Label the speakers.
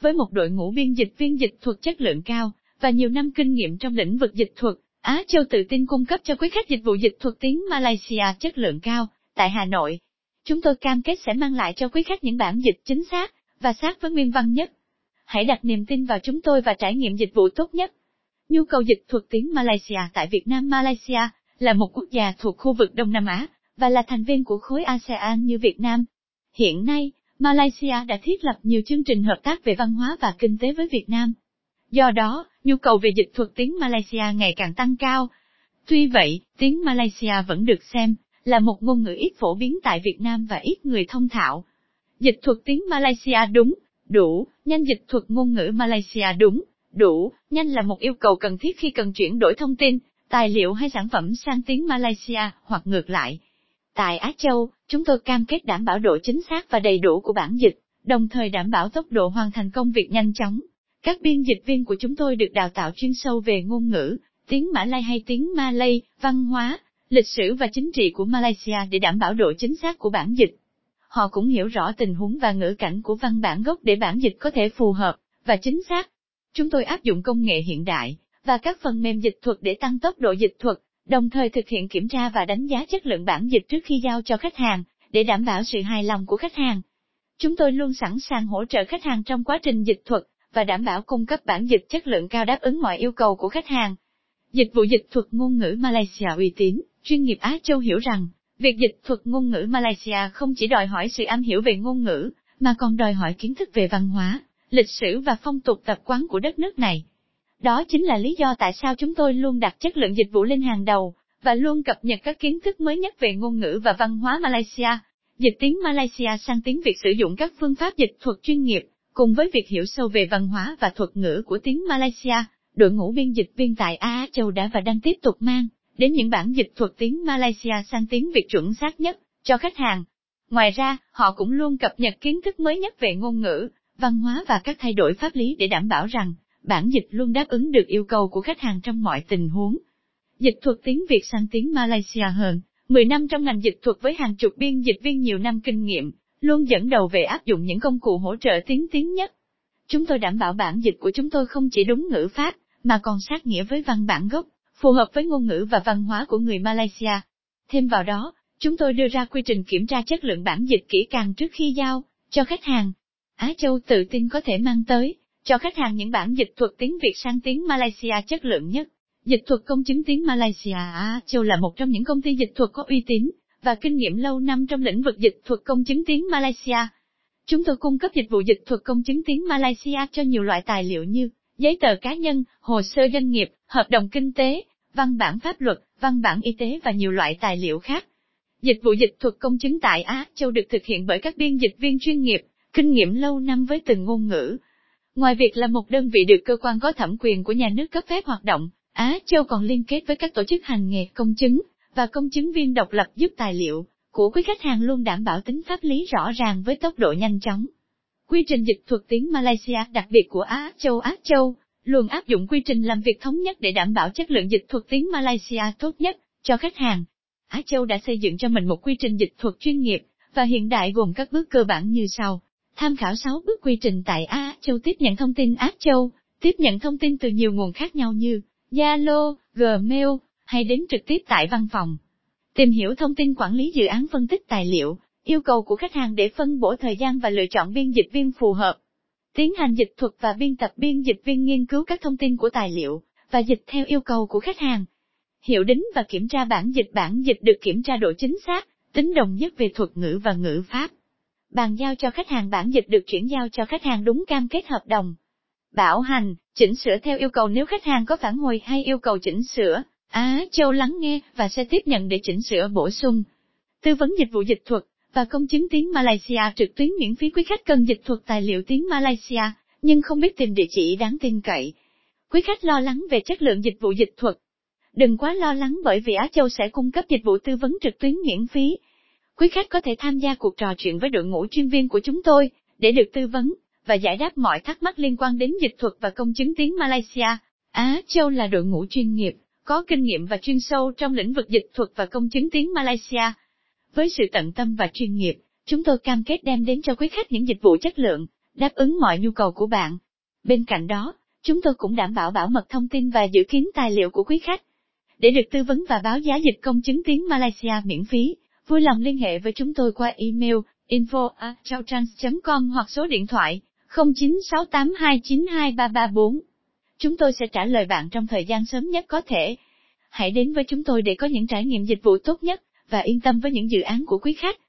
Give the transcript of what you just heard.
Speaker 1: với một đội ngũ biên dịch viên dịch thuật chất lượng cao, và nhiều năm kinh nghiệm trong lĩnh vực dịch thuật, Á Châu tự tin cung cấp cho quý khách dịch vụ dịch thuật tiếng Malaysia chất lượng cao, tại Hà Nội. Chúng tôi cam kết sẽ mang lại cho quý khách những bản dịch chính xác, và sát với nguyên văn nhất. Hãy đặt niềm tin vào chúng tôi và trải nghiệm dịch vụ tốt nhất. Nhu cầu dịch thuật tiếng Malaysia tại Việt Nam Malaysia là một quốc gia thuộc khu vực Đông Nam Á, và là thành viên của khối ASEAN như Việt Nam. Hiện nay, Malaysia đã thiết lập nhiều chương trình hợp tác về văn hóa và kinh tế với Việt Nam. Do đó, nhu cầu về dịch thuật tiếng Malaysia ngày càng tăng cao. Tuy vậy, tiếng Malaysia vẫn được xem là một ngôn ngữ ít phổ biến tại Việt Nam và ít người thông thạo. Dịch thuật tiếng Malaysia đúng, đủ, nhanh dịch thuật ngôn ngữ Malaysia đúng, đủ, nhanh là một yêu cầu cần thiết khi cần chuyển đổi thông tin, tài liệu hay sản phẩm sang tiếng Malaysia, hoặc ngược lại. Tại Á Châu, chúng tôi cam kết đảm bảo độ chính xác và đầy đủ của bản dịch, đồng thời đảm bảo tốc độ hoàn thành công việc nhanh chóng. Các biên dịch viên của chúng tôi được đào tạo chuyên sâu về ngôn ngữ, tiếng Mã Lai hay tiếng Malay, văn hóa, lịch sử và chính trị của Malaysia để đảm bảo độ chính xác của bản dịch. Họ cũng hiểu rõ tình huống và ngữ cảnh của văn bản gốc để bản dịch có thể phù hợp và chính xác. Chúng tôi áp dụng công nghệ hiện đại và các phần mềm dịch thuật để tăng tốc độ dịch thuật, đồng thời thực hiện kiểm tra và đánh giá chất lượng bản dịch trước khi giao cho khách hàng, để đảm bảo sự hài lòng của khách hàng. Chúng tôi luôn sẵn sàng hỗ trợ khách hàng trong quá trình dịch thuật, và đảm bảo cung cấp bản dịch chất lượng cao đáp ứng mọi yêu cầu của khách hàng. Dịch vụ dịch thuật ngôn ngữ Malaysia uy tín, chuyên nghiệp Á Châu hiểu rằng, việc dịch thuật ngôn ngữ Malaysia không chỉ đòi hỏi sự am hiểu về ngôn ngữ, mà còn đòi hỏi kiến thức về văn hóa, lịch sử và phong tục tập quán của đất nước này. Đó chính là lý do tại sao chúng tôi luôn đặt chất lượng dịch vụ lên hàng đầu, và luôn cập nhật các kiến thức mới nhất về ngôn ngữ và văn hóa Malaysia. Dịch tiếng Malaysia sang tiếng Việt sử dụng các phương pháp dịch thuật chuyên nghiệp, cùng với việc hiểu sâu về văn hóa và thuật ngữ của tiếng Malaysia, đội ngũ biên dịch viên tại Á Châu đã và đang tiếp tục mang đến những bản dịch thuật tiếng Malaysia sang tiếng Việt chuẩn xác nhất cho khách hàng. Ngoài ra, họ cũng luôn cập nhật kiến thức mới nhất về ngôn ngữ, văn hóa và các thay đổi pháp lý để đảm bảo rằng bản dịch luôn đáp ứng được yêu cầu của khách hàng trong mọi tình huống. Dịch thuật tiếng Việt sang tiếng Malaysia hơn 10 năm trong ngành dịch thuật với hàng chục biên dịch viên nhiều năm kinh nghiệm, luôn dẫn đầu về áp dụng những công cụ hỗ trợ tiếng tiếng nhất. Chúng tôi đảm bảo bản dịch của chúng tôi không chỉ đúng ngữ pháp, mà còn sát nghĩa với văn bản gốc, phù hợp với ngôn ngữ và văn hóa của người Malaysia. Thêm vào đó, chúng tôi đưa ra quy trình kiểm tra chất lượng bản dịch kỹ càng trước khi giao cho khách hàng. Á Châu tự tin có thể mang tới cho khách hàng những bản dịch thuật tiếng Việt sang tiếng Malaysia chất lượng nhất. Dịch thuật công chứng tiếng Malaysia Á Châu là một trong những công ty dịch thuật có uy tín và kinh nghiệm lâu năm trong lĩnh vực dịch thuật công chứng tiếng Malaysia. Chúng tôi cung cấp dịch vụ dịch thuật công chứng tiếng Malaysia cho nhiều loại tài liệu như giấy tờ cá nhân, hồ sơ doanh nghiệp, hợp đồng kinh tế, văn bản pháp luật, văn bản y tế và nhiều loại tài liệu khác. Dịch vụ dịch thuật công chứng tại Á Châu được thực hiện bởi các biên dịch viên chuyên nghiệp, kinh nghiệm lâu năm với từng ngôn ngữ. Ngoài việc là một đơn vị được cơ quan có thẩm quyền của nhà nước cấp phép hoạt động, Á Châu còn liên kết với các tổ chức hành nghề công chứng và công chứng viên độc lập giúp tài liệu của quý khách hàng luôn đảm bảo tính pháp lý rõ ràng với tốc độ nhanh chóng. Quy trình dịch thuật tiếng Malaysia đặc biệt của Á Châu Á Châu luôn áp dụng quy trình làm việc thống nhất để đảm bảo chất lượng dịch thuật tiếng Malaysia tốt nhất cho khách hàng. Á Châu đã xây dựng cho mình một quy trình dịch thuật chuyên nghiệp và hiện đại gồm các bước cơ bản như sau. Tham khảo 6 bước quy trình tại Á Châu tiếp nhận thông tin Á Châu, tiếp nhận thông tin từ nhiều nguồn khác nhau như Zalo, Gmail, hay đến trực tiếp tại văn phòng. Tìm hiểu thông tin quản lý dự án phân tích tài liệu, yêu cầu của khách hàng để phân bổ thời gian và lựa chọn biên dịch viên phù hợp. Tiến hành dịch thuật và biên tập biên dịch viên nghiên cứu các thông tin của tài liệu, và dịch theo yêu cầu của khách hàng. Hiệu đính và kiểm tra bản dịch bản dịch được kiểm tra độ chính xác, tính đồng nhất về thuật ngữ và ngữ pháp. Bàn giao cho khách hàng bản dịch được chuyển giao cho khách hàng đúng cam kết hợp đồng. Bảo hành, chỉnh sửa theo yêu cầu nếu khách hàng có phản hồi hay yêu cầu chỉnh sửa, Á Châu lắng nghe và sẽ tiếp nhận để chỉnh sửa bổ sung. Tư vấn dịch vụ dịch thuật và công chứng tiếng Malaysia trực tuyến miễn phí quý khách cần dịch thuật tài liệu tiếng Malaysia, nhưng không biết tìm địa chỉ đáng tin cậy. Quý khách lo lắng về chất lượng dịch vụ dịch thuật. Đừng quá lo lắng bởi vì Á Châu sẽ cung cấp dịch vụ tư vấn trực tuyến miễn phí. Quý khách có thể tham gia cuộc trò chuyện với đội ngũ chuyên viên của chúng tôi, để được tư vấn, và giải đáp mọi thắc mắc liên quan đến dịch thuật và công chứng tiếng Malaysia. Á Châu là đội ngũ chuyên nghiệp, có kinh nghiệm và chuyên sâu trong lĩnh vực dịch thuật và công chứng tiếng Malaysia. Với sự tận tâm và chuyên nghiệp, chúng tôi cam kết đem đến cho quý khách những dịch vụ chất lượng, đáp ứng mọi nhu cầu của bạn. Bên cạnh đó, chúng tôi cũng đảm bảo bảo mật thông tin và giữ kín tài liệu của quý khách. Để được tư vấn và báo giá dịch công chứng tiếng Malaysia miễn phí, vui lòng liên hệ với chúng tôi qua email info com hoặc số điện thoại 0968292334. Chúng tôi sẽ trả lời bạn trong thời gian sớm nhất có thể. Hãy đến với chúng tôi để có những trải nghiệm dịch vụ tốt nhất, và yên tâm với những dự án của quý khách.